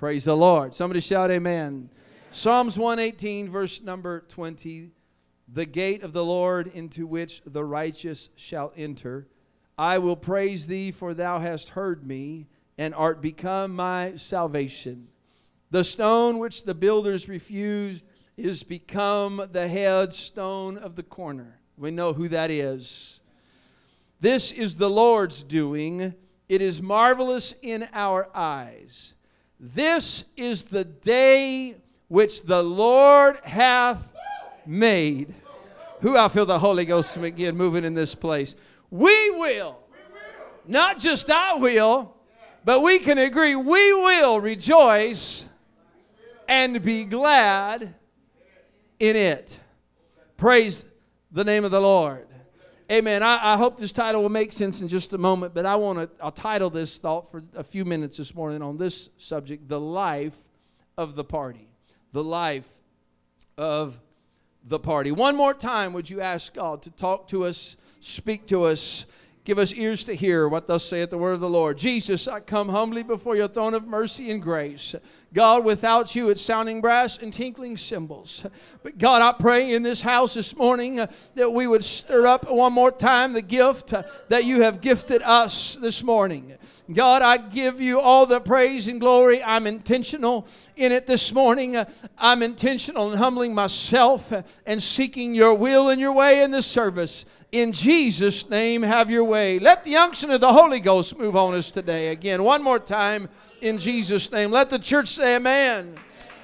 Praise the Lord. Somebody shout amen. Psalms 118, verse number 20. The gate of the Lord into which the righteous shall enter. I will praise thee, for thou hast heard me, and art become my salvation. The stone which the builders refused is become the headstone of the corner. We know who that is. This is the Lord's doing. It is marvelous in our eyes. This is the day which the Lord hath made. Who I feel the Holy Ghost again moving in this place. We will. Not just I will, but we can agree we will rejoice and be glad in it. Praise the name of the Lord. Amen. I, I, hope this title will make sense in just a moment, but I want to I'll title this thought for a few minutes this morning on this subject, the life of the party. The life of the party. One more time, would you ask God to talk to us, speak to us, Give us ears to hear what thus saith the word of the Lord. Jesus, I come humbly before your throne of mercy and grace. God, without you, it's sounding brass and tinkling cymbals. But God, I pray in this house this morning uh, that we would stir up one more time the gift uh, that you have gifted us this morning. God, I give you all the praise and glory. I'm intentional in it this morning. I'm intentional in humbling myself and seeking your will and your way in this service. In Jesus' name, have your way. Let the unction of the Holy Ghost move on us today. Again, one more time, in Jesus' name. Let the church say amen.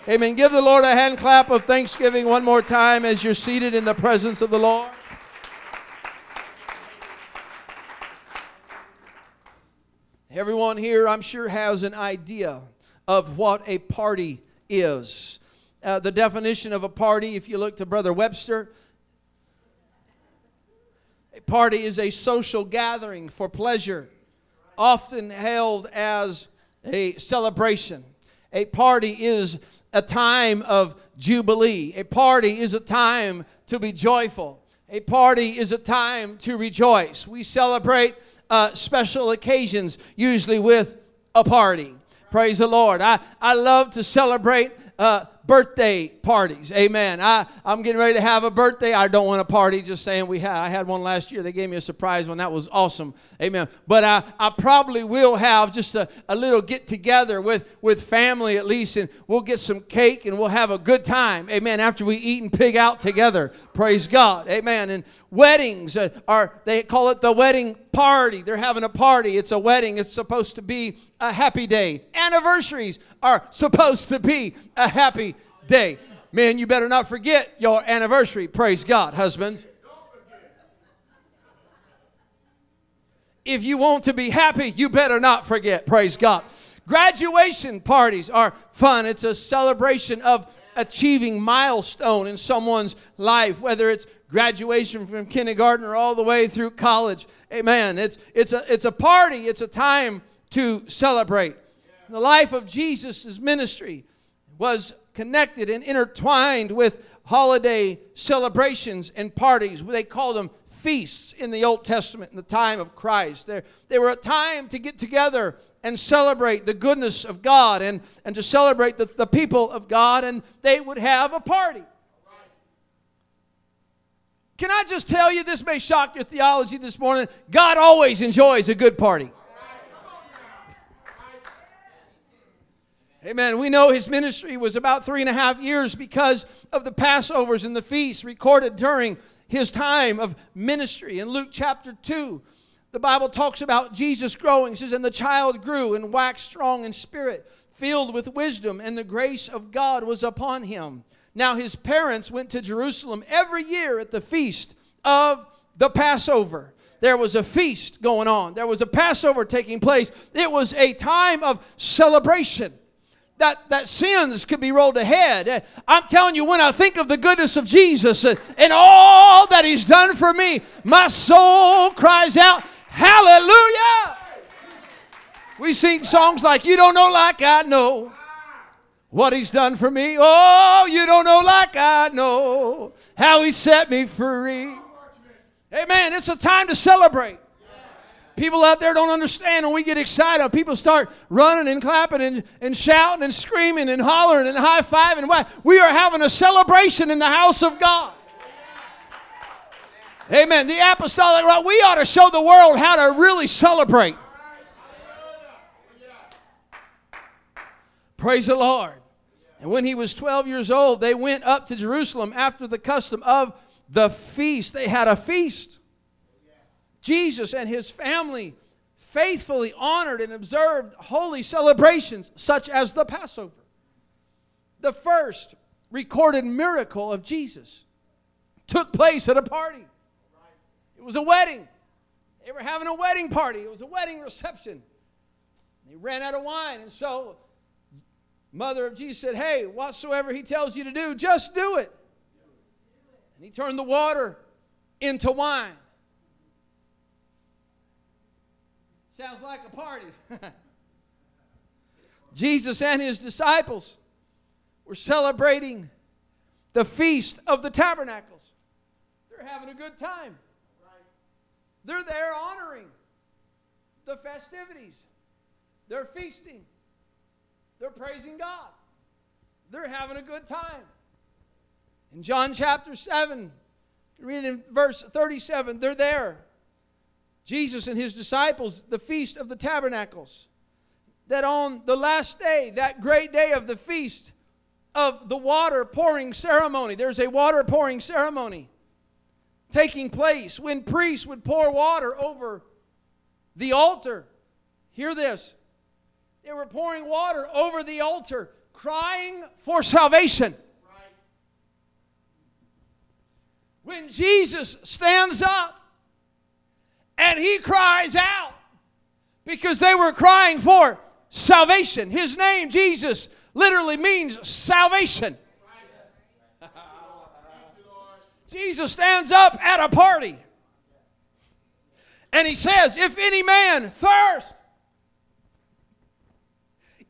Amen. Give the Lord a hand clap of thanksgiving one more time as you're seated in the presence of the Lord. Everyone here, I'm sure, has an idea of what a party is. Uh, the definition of a party, if you look to Brother Webster, a party is a social gathering for pleasure, often held as a celebration. A party is a time of jubilee. A party is a time to be joyful. A party is a time to rejoice. We celebrate uh, special occasions, usually with a party. Praise the Lord. I, I love to celebrate uh, birthday parties. Amen. I, I'm getting ready to have a birthday. I don't want a party, just saying we had. I had one last year. They gave me a surprise one. That was awesome. Amen. But I, I probably will have just a, a little get together with, with family at least, and we'll get some cake and we'll have a good time. Amen. After we eat and pig out together. Praise God. Amen. And weddings uh, are, they call it the wedding party. They're having a party. It's a wedding. It's supposed to be a happy day. Anniversaries are supposed to be a happy day. Man, you better not forget your anniversary. Praise God, husbands. If you want to be happy, you better not forget. Praise God. Graduation parties are fun. It's a celebration of achieving milestone in someone's life, whether it's graduation from kindergarten or all the way through college. Amen. It's it's a it's a party. It's a time to celebrate. The life of Jesus' ministry was connected and intertwined with holiday celebrations and parties. They called them feasts in the Old Testament in the time of Christ. They, they were a time to get together and celebrate the goodness of God and, and to celebrate the, the people of God, and they would have a party. Can I just tell you, this may shock your theology this morning. God always enjoys a good party. Amen. We know his ministry was about three and a half years because of the Passovers and the feasts recorded during his time of ministry. In Luke chapter 2, the Bible talks about Jesus growing. It says, And the child grew and waxed strong in spirit, filled with wisdom, and the grace of God was upon him. Now his parents went to Jerusalem every year at the feast of the Passover. There was a feast going on, there was a Passover taking place. It was a time of celebration that, that sins could be rolled ahead. Uh, I'm telling you, when I think of the goodness of Jesus and, and all that He's done for me, my soul cries out, Hallelujah! We sing songs like, You don't know like I know what He's done for me. Oh, you don't know like I know how He set me free. Amen. It's a time to celebrate. People out there don't understand when we get excited. People start running and clapping and, and shouting and screaming and hollering and high fiving. Why? We are having a celebration in the house of God. Amen. The apostolic right, we ought to show the world how to really celebrate. Praise the Lord. And when he was 12 years old, they went up to Jerusalem after the custom of the feast. They had a feast. Jesus and his family faithfully honored and observed holy celebrations such as the Passover. The first recorded miracle of Jesus took place at a party. It was a wedding. They were having a wedding party. It was a wedding reception. They ran out of wine, and so mother of Jesus said, "Hey, whatsoever he tells you to do, just do it." And he turned the water into wine. Sounds like a party. Jesus and his disciples were celebrating the feast of the tabernacles. They're having a good time. They're there honoring the festivities. They're feasting. They're praising God. They're having a good time. In John chapter 7, read in verse 37, they're there Jesus and his disciples the feast of the tabernacles. That on the last day, that great day of the feast of the water pouring ceremony, there's a water pouring ceremony taking place when priests would pour water over the altar. Hear this. They were pouring water over the altar, crying for salvation. When Jesus stands up and he cries out because they were crying for salvation. His name, Jesus, literally means salvation. Jesus stands up at a party and he says, If any man thirst,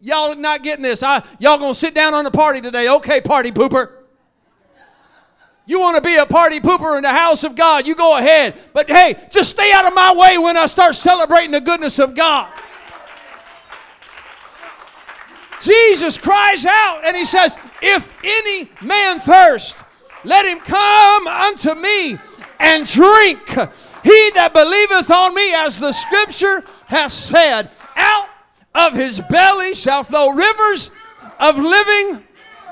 y'all not getting this. I, y'all gonna sit down on the party today. Okay, party pooper. You want to be a party pooper in the house of God, you go ahead. But hey, just stay out of my way when I start celebrating the goodness of God. Jesus cries out and he says, If any man thirst, let him come unto me and drink. He that believeth on me, as the scripture has said, out of his belly shall flow rivers of living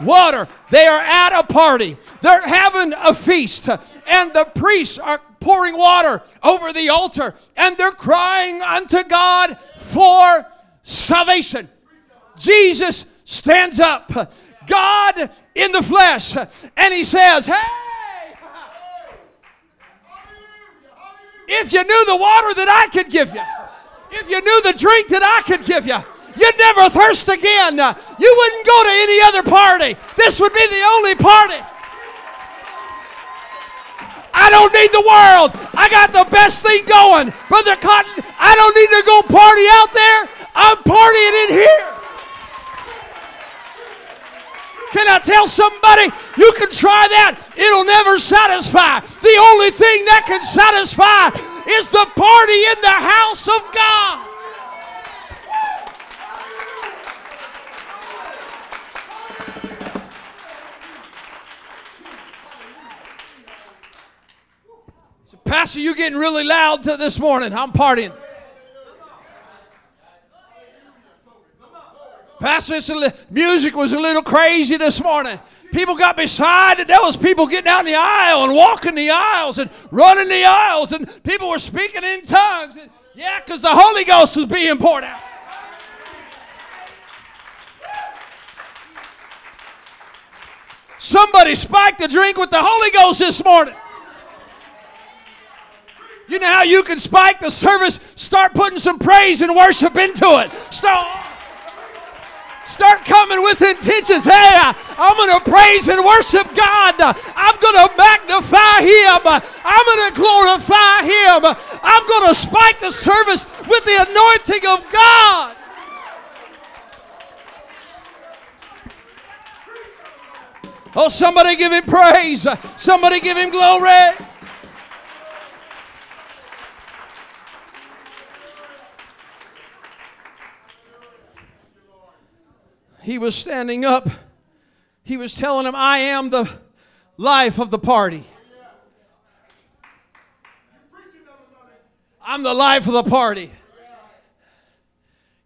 water. They are at a party, they're having a feast, and the priests are pouring water over the altar, and they're crying unto God for salvation. Jesus stands up, God in the flesh, and he says, Hey, if you knew the water that I could give you, if you knew the drink that I could give you, You'd never thirst again. You wouldn't go to any other party. This would be the only party. I don't need the world. I got the best thing going. Brother Cotton, I don't need to go party out there. I'm partying in here. Can I tell somebody you can try that? It'll never satisfy. The only thing that can satisfy is the party in the house of God. Pastor, you getting really loud to this morning. I'm partying. Pastor, the music was a little crazy this morning. People got beside it. There was people getting down the aisle and walking the aisles and running the aisles, and people were speaking in tongues. And, yeah, because the Holy Ghost was being poured out. Somebody spiked a drink with the Holy Ghost this morning. You know how you can spike the service? Start putting some praise and worship into it. Start, start coming with intentions. Hey, I'm going to praise and worship God. I'm going to magnify Him. I'm going to glorify Him. I'm going to spike the service with the anointing of God. Oh, somebody give him praise. Somebody give him glory. Was standing up, he was telling him, I am the life of the party. I'm the life of the party.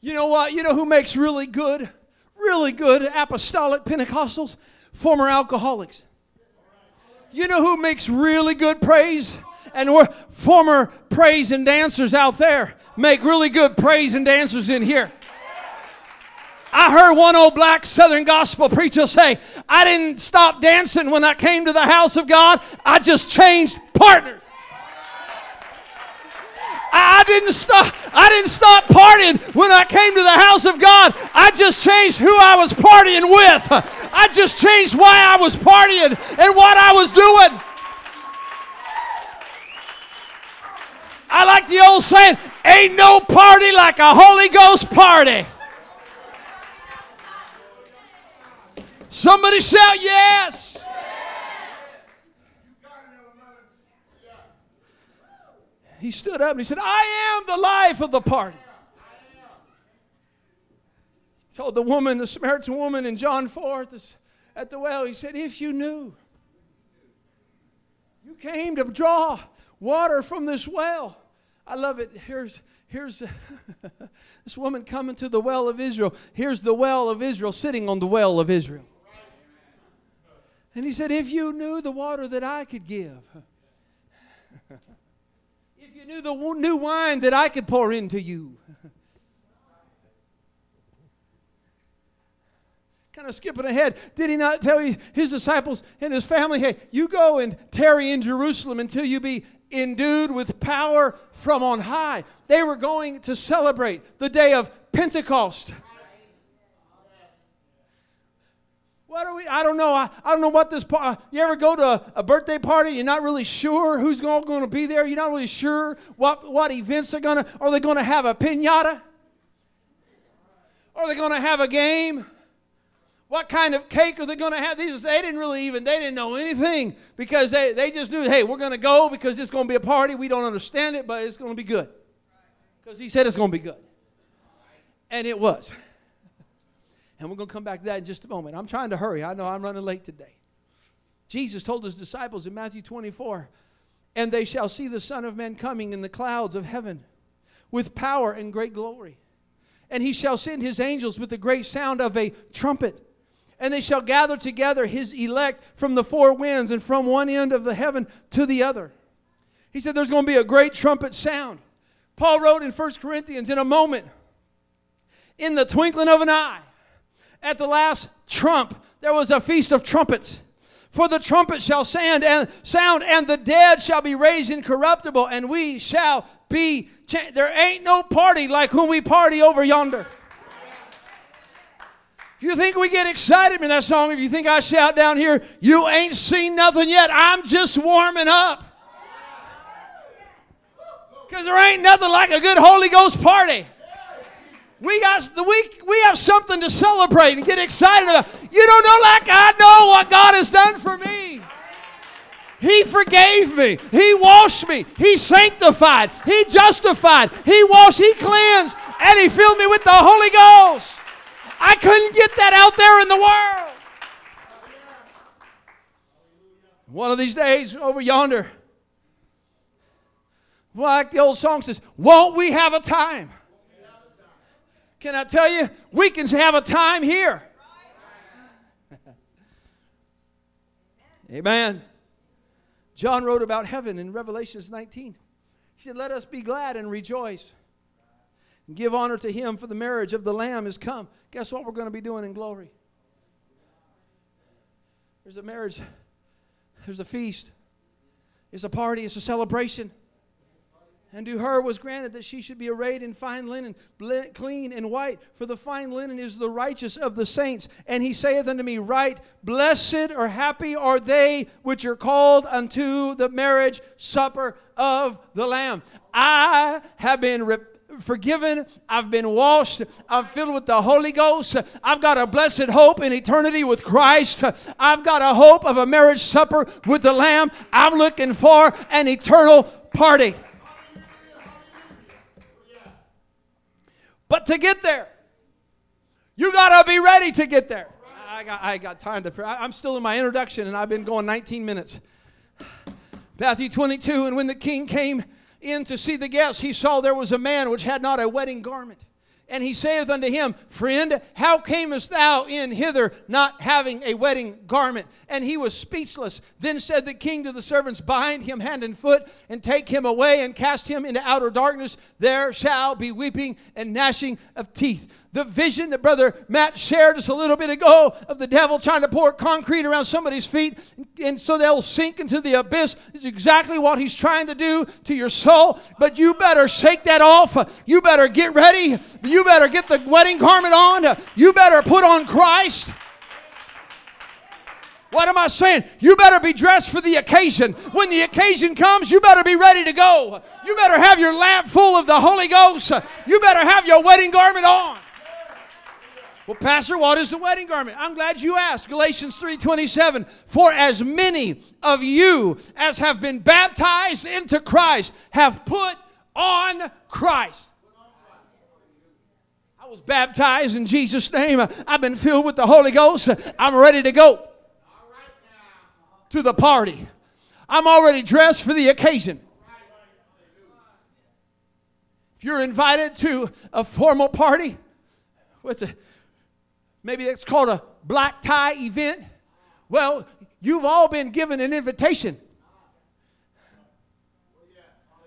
You know what? You know who makes really good, really good apostolic Pentecostals? Former alcoholics. You know who makes really good praise? And we're former praise and dancers out there make really good praise and dancers in here. I heard one old black southern gospel preacher say, I didn't stop dancing when I came to the house of God, I just changed partners. I didn't stop I didn't stop partying when I came to the house of God. I just changed who I was partying with. I just changed why I was partying and what I was doing. I like the old saying, ain't no party like a Holy Ghost party. Somebody shout yes. He stood up and he said, I am the life of the party. He told the woman, the Samaritan woman in John 4 at the, well, he said, If you knew, you came to draw water from this well. I love it. Here's, here's this woman coming to the well of Israel. Here's the well of Israel sitting on the well of Israel. And he said, If you knew the water that I could give, if you knew the new wine that I could pour into you. kind of skipping ahead, did he not tell his disciples and his family, hey, you go and tarry in Jerusalem until you be endued with power from on high? They were going to celebrate the day of Pentecost. What are we? I don't know. I, I don't know what this. Uh, you ever go to a, a birthday party? You're not really sure who's going, going to be there. You're not really sure what what events are going to. Are they going to have a pinata? Are they going to have a game? What kind of cake are they going to have? These they didn't really even they didn't know anything because they, they just knew, hey, we're going to go because it's going to be a party. We don't understand it, but it's going to be good. Because he said it's going to be good. And it was. And we're going to come back to that in just a moment. I'm trying to hurry. I know I'm running late today. Jesus told his disciples in Matthew 24, and they shall see the Son of Man coming in the clouds of heaven with power and great glory. And he shall send his angels with the great sound of a trumpet. And they shall gather together his elect from the four winds and from one end of the heaven to the other. He said there's going to be a great trumpet sound. Paul wrote in 1 Corinthians, in a moment, in the twinkling of an eye, at the last trump, there was a feast of trumpets. For the trumpet shall sound and sound, and the dead shall be raised incorruptible, and we shall be changed. There ain't no party like whom we party over yonder. If you think we get excited in that song, if you think I shout down here, you ain't seen nothing yet. I'm just warming up. Because there ain't nothing like a good Holy Ghost party. We got we, we have something to celebrate and get excited about. You don't know like I know what God has done for me. He forgave me. He washed me. He sanctified. He justified. He washed. He cleansed. And He filled me with the Holy Ghost. I couldn't get that out there in the world. One of these days, over yonder, like the old song says, won't we have a time? Can I tell you, we can have a time here. Amen. John wrote about heaven in Revelations 19. He said, Let us be glad and rejoice. And give honor to him, for the marriage of the Lamb is come. Guess what we're going to be doing in glory? There's a marriage, there's a feast, it's a party, it's a celebration. And to her was granted that she should be arrayed in fine linen, clean and white, for the fine linen is the righteous of the saints. And he saith unto me, Right, blessed or happy are they which are called unto the marriage supper of the Lamb. I have been forgiven. I've been washed. I'm filled with the Holy Ghost. I've got a blessed hope in eternity with Christ. I've got a hope of a marriage supper with the Lamb. I'm looking for an eternal party. But to get there, You got to be ready to get there. I got, I got time to pray. I'm still in my introduction and I've been going 19 minutes. Matthew 22 And when the king came in to see the guests, he saw there was a man which had not a wedding garment. And he saith unto him, Friend, how camest thou in hither not having a wedding garment? And he was speechless. Then said the king to the servants, Bind him hand and foot, and take him away, and cast him into outer darkness. There shall be weeping and gnashing of teeth the vision that Brother Matt shared us a little bit ago of the devil trying to pour concrete around somebody's feet and so they'll sink into the abyss is exactly what he's trying to do to your soul. But you better shake that off. You better get ready. You better get the wedding garment on. You better put on Christ. What am I saying? You better be dressed for the occasion. When the occasion comes, you better be ready to go. You better have your lamp full of the Holy Ghost. You better have your wedding garment on. Well, Pastor, what is the wedding garment? I'm glad you asked. Galatians 3:27. For as many of you as have been baptized into Christ have put on Christ. I was baptized in Jesus' name. I've been filled with the Holy Ghost. I'm ready to go to the party. I'm already dressed for the occasion. If you're invited to a formal party with the Maybe it's called a black tie event. Well, you've all been given an invitation.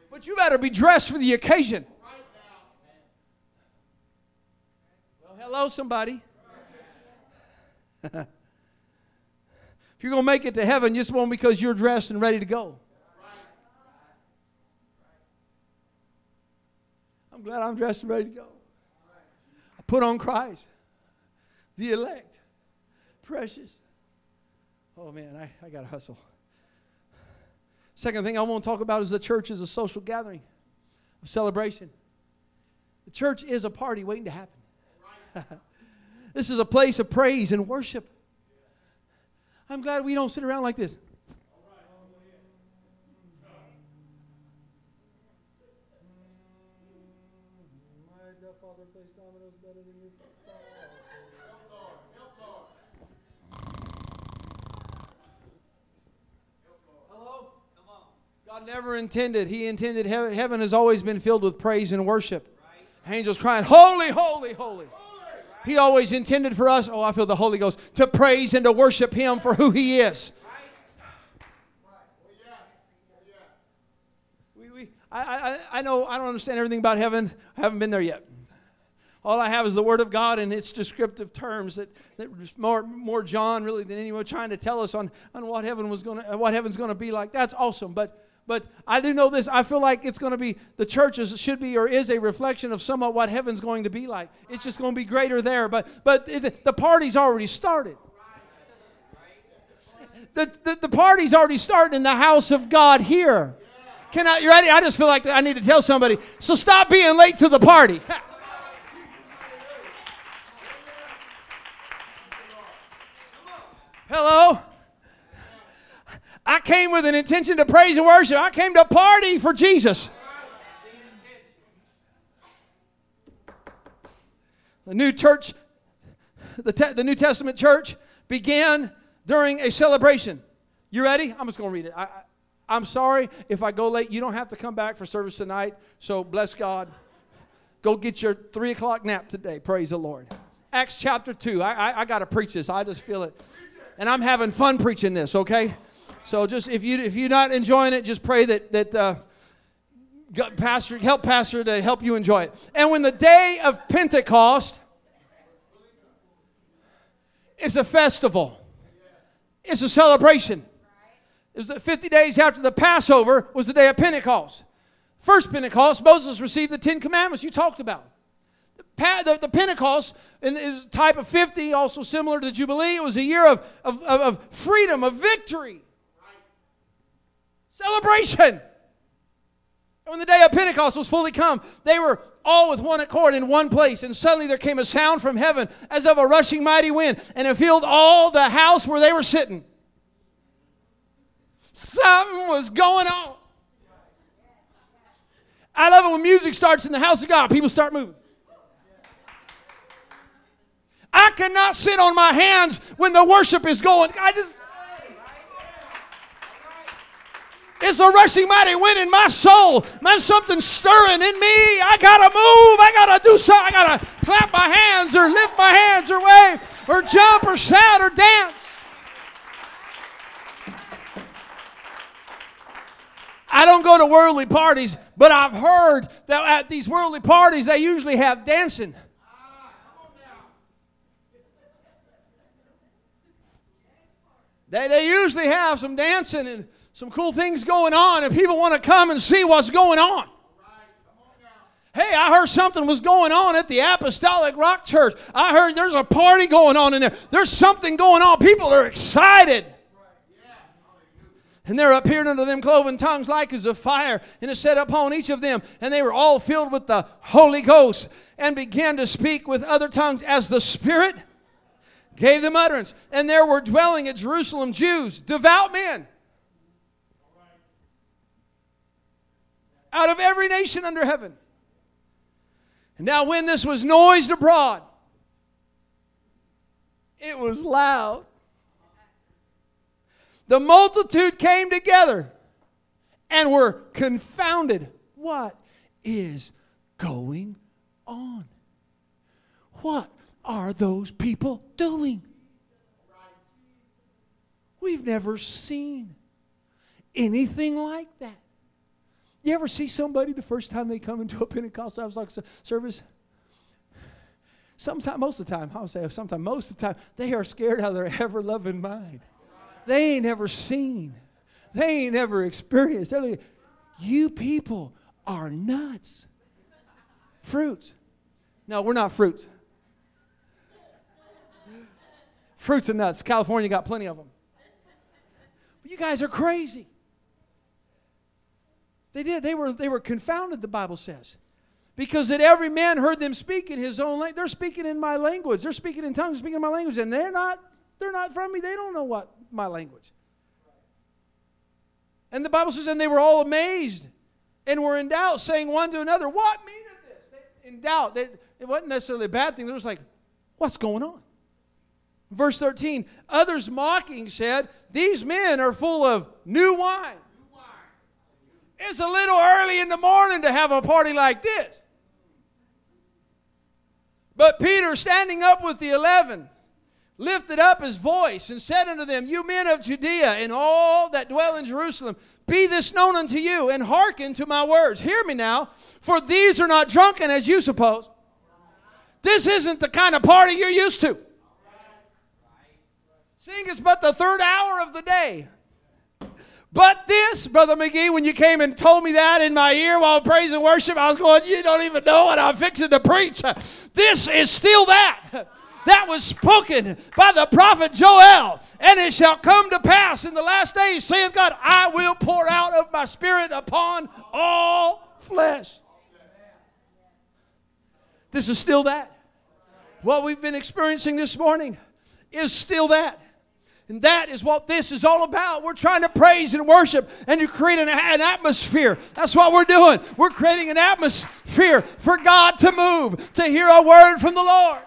But you better be dressed for the occasion. Well, hello, somebody. if you're going to make it to heaven, just won't because you're dressed and ready to go. I'm glad I'm dressed and ready to go. I put on Christ the elect. Precious. Oh man, I, I got to hustle. Second thing I want to talk about is the church is a social gathering of celebration. The church is a party waiting to happen. this is a place of praise and worship. I'm glad we don't sit around like this. Never intended. He intended heaven has always been filled with praise and worship. Right. Angels crying, Holy, holy, holy. He always intended for us, oh, I feel the Holy Ghost, to praise and to worship Him for who He is. We, we, I, I, I know I don't understand everything about heaven. I haven't been there yet. All I have is the Word of God and its descriptive terms that, that more, more John really than anyone trying to tell us on, on what heaven was going what heaven's to be like. That's awesome. But but I do know this. I feel like it's going to be, the churches should be or is a reflection of somewhat what heaven's going to be like. It's just going to be greater there. But, but it, the party's already started. The, the, the party's already started in the house of God here. Can I, you ready? I just feel like I need to tell somebody. So stop being late to the party. Hello? I came with an intention to praise and worship. I came to party for Jesus. The new church, the, te- the New Testament church began during a celebration. You ready? I'm just going to read it. I, I, am sorry if I go late. You don't have to come back for service tonight. So bless God. Go get your three o'clock nap today. Praise the Lord. Acts chapter 2. I, I, I got to preach this. I just feel it. And I'm having fun preaching this, okay? So just if you if you're not enjoying it, just pray that that uh, pastor help pastor to help you enjoy it. And when the day of Pentecost is a festival, it's a celebration. It was 50 days after the Passover was the day of Pentecost. First Pentecost, Moses received the Ten Commandments you talked about. The, the, Pentecost is type of 50, also similar to the Jubilee. It was a year of, of, of freedom, of victory. Celebration. When the day of Pentecost was fully come, they were all with one accord in one place, and suddenly there came a sound from heaven as of a rushing mighty wind, and it filled all the house where they were sitting. Something was going on. I love it when music starts in the house of God, people start moving. I cannot sit on my hands when the worship is going. I just. It's a rushing mighty wind in my soul. Man, something's stirring in me. I gotta move. I gotta do something. I gotta clap my hands or lift my hands or wave or jump or shout or dance. I don't go to worldly parties, but I've heard that at these worldly parties they usually have dancing. They, they usually have some dancing and some cool things going on, and people want to come and see what's going on. Hey, I heard something was going on at the Apostolic Rock Church. I heard there's a party going on in there. There's something going on. People are excited. And there appeared unto them cloven tongues like as of fire, and it set upon each of them, and they were all filled with the Holy Ghost, and began to speak with other tongues as the Spirit gave them utterance. And there were dwelling at Jerusalem Jews, devout men, out of every nation under heaven. And now, when this was noised abroad, it was loud. The multitude came together and were confounded. What is going on? What are those people doing? We've never seen anything like that. You ever see somebody the first time they come into a Pentecostal service? Sometimes, most of the time, I would say sometimes, most of the time, they are scared out of their ever loving mind. They ain't ever seen, they ain't ever experienced. They're like, you people are nuts. Fruits. No, we're not fruits. Fruits and nuts. California got plenty of them. But you guys are crazy. They did. They were, they were confounded, the Bible says. Because that every man heard them speak in his own language. They're speaking in my language. They're speaking in tongues, speaking in my language, and they're not, they're not from me. They don't know what my language. And the Bible says, and they were all amazed and were in doubt, saying one to another, What meaneth this? They, in doubt. They, it wasn't necessarily a bad thing. They were just like, What's going on? Verse 13, others mocking said, These men are full of new wine. It's a little early in the morning to have a party like this. But Peter, standing up with the eleven, lifted up his voice and said unto them, You men of Judea and all that dwell in Jerusalem, be this known unto you, and hearken to my words. Hear me now, for these are not drunken as you suppose. This isn't the kind of party you're used to. Seeing it's but the third hour of the day. But this, Brother McGee, when you came and told me that in my ear while praise and worship, I was going, You don't even know what I'm fixing to preach. This is still that. That was spoken by the prophet Joel. And it shall come to pass in the last days, saith God, I will pour out of my spirit upon all flesh. This is still that. What we've been experiencing this morning is still that. And that is what this is all about. We're trying to praise and worship and to create an, an, atmosphere. That's what we're doing. We're creating an atmosphere for God to move, to hear a word from the Lord.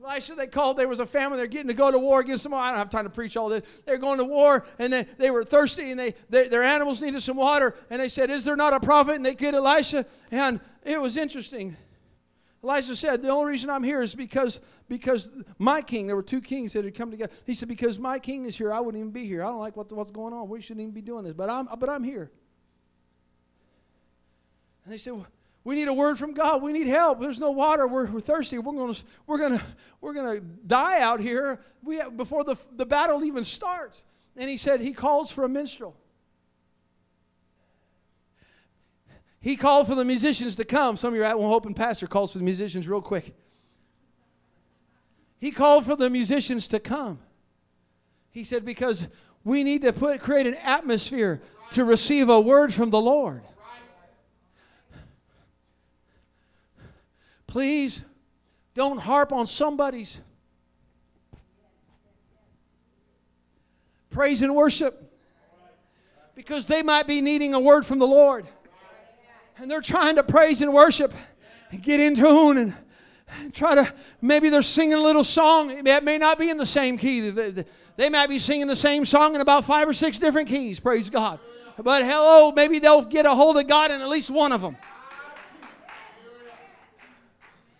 Elisha, they called, there was a famine, they're getting to go to war against them. I don't have time to preach all this. They're going to war and they, they were thirsty and they, they, their animals needed some water. And they said, Is there not a prophet? And they get Elisha. And it was interesting. Elijah said, The only reason I'm here is because, because my king, there were two kings that had come together. He said, Because my king is here, I wouldn't even be here. I don't like what, what's going on. We shouldn't even be doing this. But I'm, but I'm here. And they said, we need a word from God. We need help. There's no water. We're, we're thirsty. We're going to we're gonna, we're gonna die out here we have, before the, the battle even starts. And he said, He calls for a minstrel. He called for the musicians to come. Some of you are at one hoping pastor calls for the musicians real quick. He called for the musicians to come. He said, because we need to put create an atmosphere to receive a word from the Lord. Please don't harp on somebody's praise and worship because they might be needing a word from the Lord and they're trying to praise and worship and get in tune and try to maybe they're singing a little song. It may not be in the same key. They, they might be singing the same song in about five or six different keys praise god. But hello maybe they'll get a hold of god in at least one of them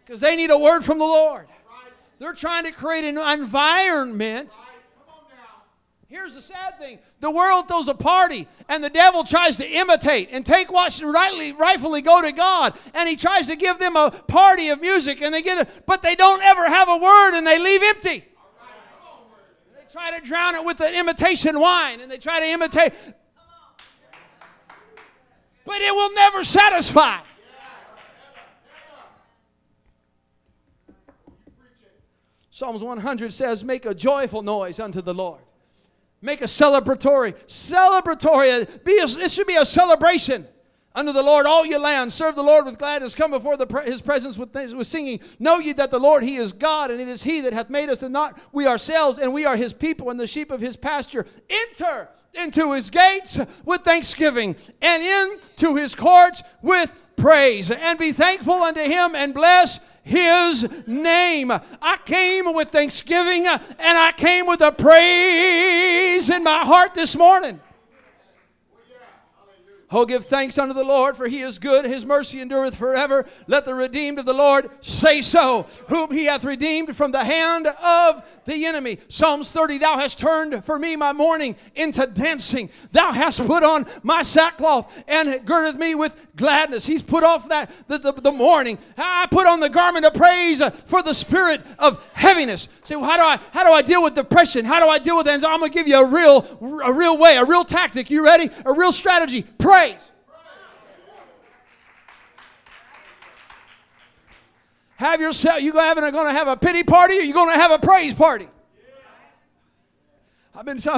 because they need a word from the lord. They're trying to create an environment Here's the sad thing the world throws a party, and the devil tries to imitate and take what should rightly, rightfully go to God. And he tries to give them a party of music, and they get it, but they don't ever have a word and they leave empty. They try to drown it with an imitation wine, and they try to imitate, but it will never satisfy. Psalms 100 says, Make a joyful noise unto the Lord. Make a celebratory, celebratory. Be a, it should be a celebration under the Lord, all your land. Serve the Lord with gladness. Come before the, his presence with, with singing. Know ye that the Lord, he is God, and it is he that hath made us, and not we ourselves, and we are his people, and the sheep of his pasture. Enter into his gates with thanksgiving, and into his courts with praise. And be thankful unto him, and bless his name. I came with thanksgiving and I came with a praise in my heart this morning. Oh, give thanks unto the Lord, for he is good, his mercy endureth forever. Let the redeemed of the Lord say so, whom he hath redeemed from the hand of the enemy. Psalms 30 Thou hast turned for me my mourning into dancing. Thou hast put on my sackcloth and girdeth me with gladness. He's put off that the, the, the mourning. I put on the garment of praise for the spirit of heaviness. Say, well, how do I how do I deal with depression? How do I deal with that? I'm gonna give you a real a real way, a real tactic. You ready? A real strategy. Pray praise. Have yourself, you going to have a pity party or you going to have a praise party? I've been so,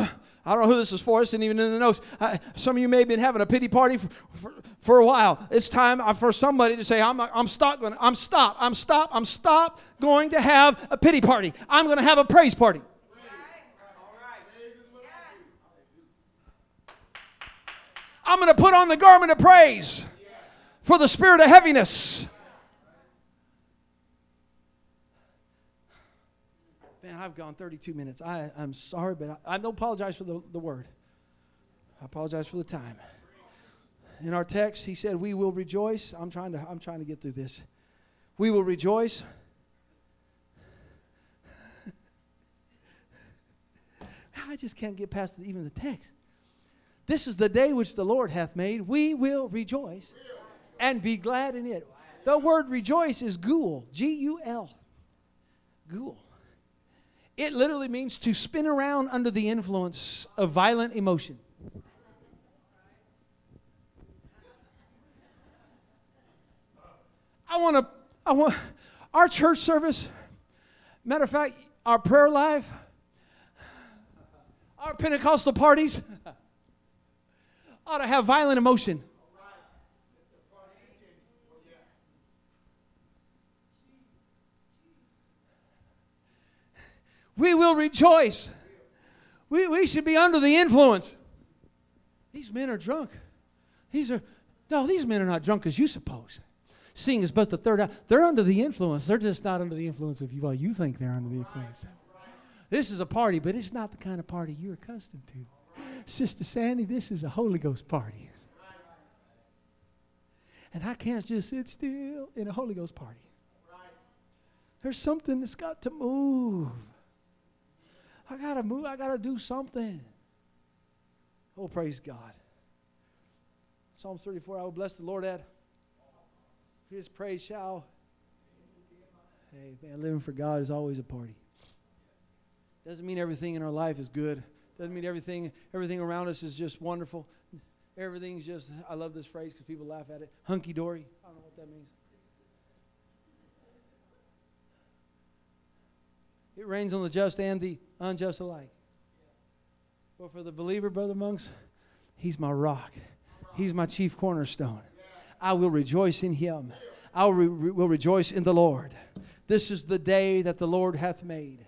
I don't know who this is for. It's not even in the notes. I, some of you may have been having a pity party for, for, for a while. It's time for somebody to say, I'm, I'm I'm stop, I'm stop, I'm stop going to have a pity party. I'm going to have a praise party. I'm going to put on the garment of praise for the spirit of heaviness. Man, I've gone 32 minutes. I, I'm sorry, but I, I don't apologize for the, the word. I apologize for the time. In our text, he said, We will rejoice. I'm trying to, I'm trying to get through this. We will rejoice. I just can't get past even the text. This is the day which the Lord hath made. We will rejoice and be glad in it. The word rejoice is gul, G U L. Gul. It literally means to spin around under the influence of violent emotion. I want to, I want, our church service, matter of fact, our prayer life, our Pentecostal parties, ought to have violent emotion. We will rejoice. We, we should be under the influence. These men are drunk. These are, no, these men are not drunk as you suppose. Seeing is but the third They're under the influence. They're just not under the influence of you. Well, you think they're under the influence. This is a party, but it's not the kind of party you're accustomed to. Sister Sandy, this is a Holy Ghost party. And I can't just sit still in a Holy Ghost party. There's something that's got to move. I got to move. I got to do something. Oh, praise God. Psalms 34 I will bless the Lord at his praise shall. Hey, man, living for God is always a party. Doesn't mean everything in our life is good. Doesn't mean everything everything around us is just wonderful. Everything's just I love this phrase because people laugh at it. Hunky dory. I don't know what that means. It rains on the just and the unjust alike. But for the believer, Brother Monks, he's my rock. He's my chief cornerstone. I will rejoice in him. I will, re- will rejoice in the Lord. This is the day that the Lord hath made.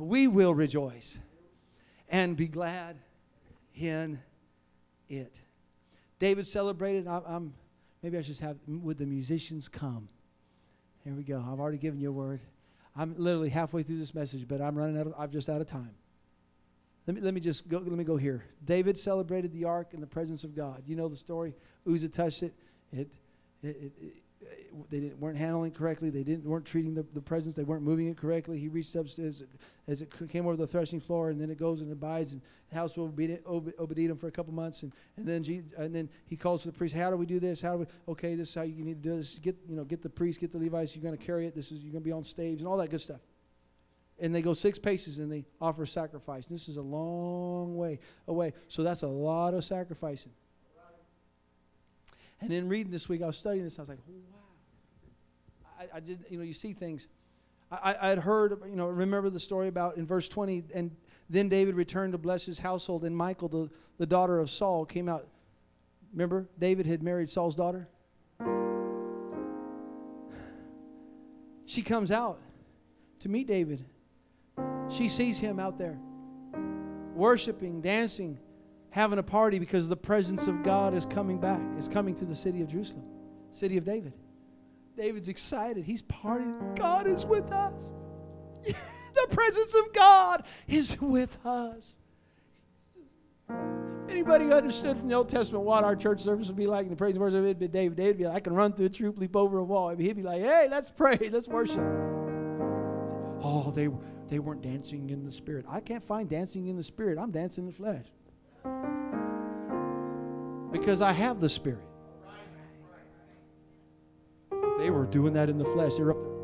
We will rejoice and be glad in it. David celebrated. I, am maybe I should have would the musicians come? Here we go. I've already given you a word. I'm literally halfway through this message, but I'm running out of, I'm just out of time. Let me, let me just go, let me go here. David celebrated the ark in the presence of God. You know the story. Uzzah touched it. It, it, it, it they didn't, weren't handling correctly. They didn't weren't treating the, the presence. They weren't moving it correctly. He reached up as, as it came over the threshing floor, and then it goes and abides in the house of Obed-Edom for a couple months, and, and then and then he calls to the priest. How do we do this? How do we? Okay, this is how you need to do this. Get you know get the priest, get the Levites. You're going to carry it. This is you're going to be on staves and all that good stuff. And they go six paces and they offer sacrifice. And this is a long way away, so that's a lot of sacrificing. And then reading this week, I was studying this. I was like. I, I did, you know, you see things. I, I had heard, you know, remember the story about in verse 20, and then David returned to bless his household, and Michal, the, the daughter of Saul, came out. Remember, David had married Saul's daughter? She comes out to meet David. She sees him out there worshiping, dancing, having a party because the presence of God is coming back, is coming to the city of Jerusalem, city of David. David's excited. He's partying. God is with us. the presence of God is with us. Anybody who understood from the Old Testament what our church service would be like in the praise and worship, it'd be David. David would be like, I can run through a troop, leap over a wall. He'd be like, hey, let's pray, let's worship. Oh, they, they weren't dancing in the spirit. I can't find dancing in the spirit. I'm dancing in the flesh because I have the Spirit. They were doing that in the flesh. They were up there.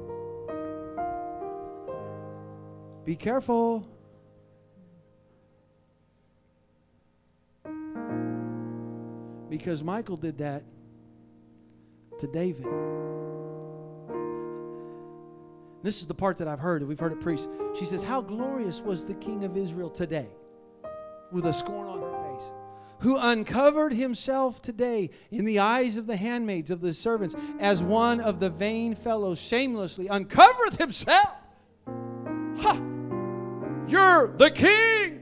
Be careful. Because Michal did that to David. This is the part that I've heard, we've heard it preached. She says, How glorious was the king of Israel today with a scorn on who uncovered himself today in the eyes of the handmaids of the servants as one of the vain fellows shamelessly uncovered himself. Ha! You're the king.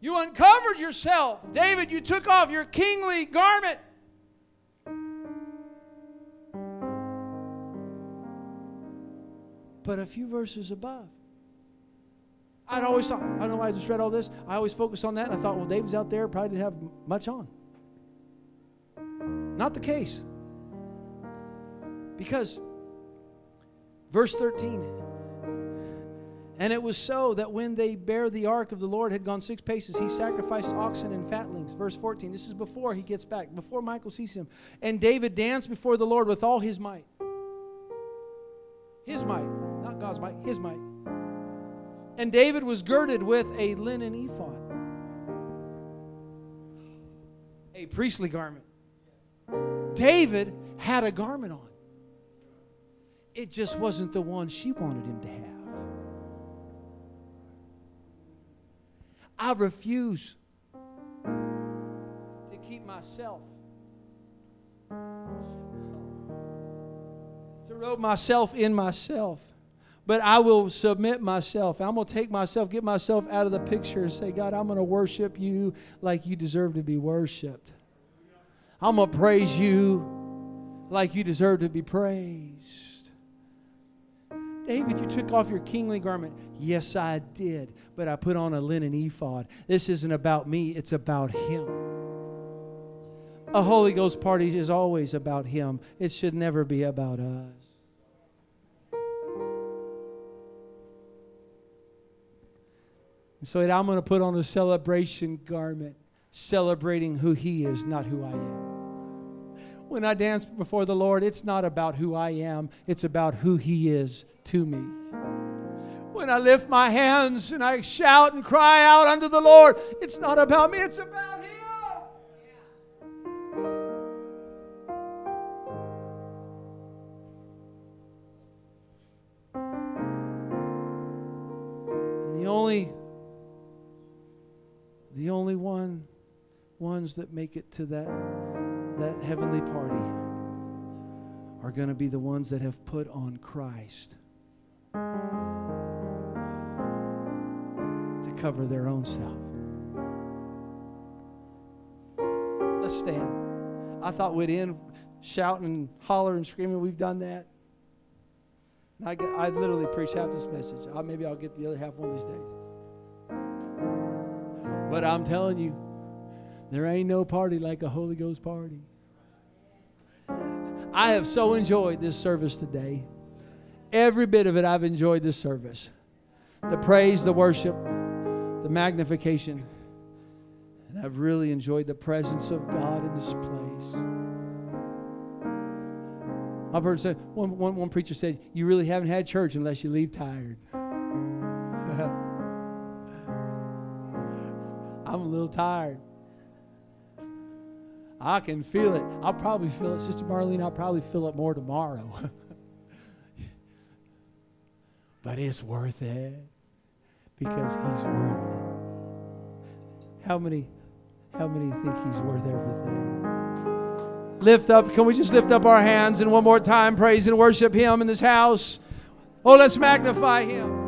You uncovered yourself. David, you took off your kingly garment. But a few verses above, I'd always thought, I don't know why I just read all this. I always focused on that. And I thought, well, David's out there, probably didn't have much on. Not the case. Because, verse 13, and it was so that when they bare the ark of the Lord had gone six paces, he sacrificed oxen and fatlings. Verse 14, this is before he gets back, before Michal sees him. And David danced before the Lord with all his might. His might, not God's might, his might. And David was girded with a linen ephod, a priestly garment. David had a garment on. It just wasn't the one she wanted him to have. I refuse to keep myself, to robe myself in myself but I will submit myself. I'm going to take myself, get myself out of the picture and say, God, I'm going to worship you like you deserve to be worshiped. I'm going to praise you like you deserve to be praised. David, you took off your kingly garment. Yes, I did, but I put on a linen ephod. This isn't about me, it's about him. A Holy Ghost party is always about him, it should never be about us. And so I'm going to put on a celebration garment, celebrating who He is, not who I am. When I dance before the Lord, it's not about who I am, it's about who He is to me. When I lift my hands and I shout and cry out unto the Lord, it's not about me, it's about ones that make it to that that heavenly party are going to be the ones that have put on Christ to cover their own self. Let's stand. I thought we'd end shouting hollering screaming. We've done that. I, get, I literally preach half this message. I, maybe I'll get the other half one of these days. But I'm telling you, there ain't no party like a Holy Ghost party. I have so enjoyed this service today. Every bit of it, I've enjoyed this service. The praise, the worship, the magnification. And I've really enjoyed the presence of God in this place. I've heard say, one, one, one preacher said, You really haven't had church unless you leave tired. I'm a little tired. I can feel it. I'll probably feel it. Sister Marlene, I'll probably feel it more tomorrow. but it's worth it because he's worth it. How many how many think he's worth everything? Lift up, can we just lift up our hands and one more time praise and worship him in this house? Oh, let's magnify him.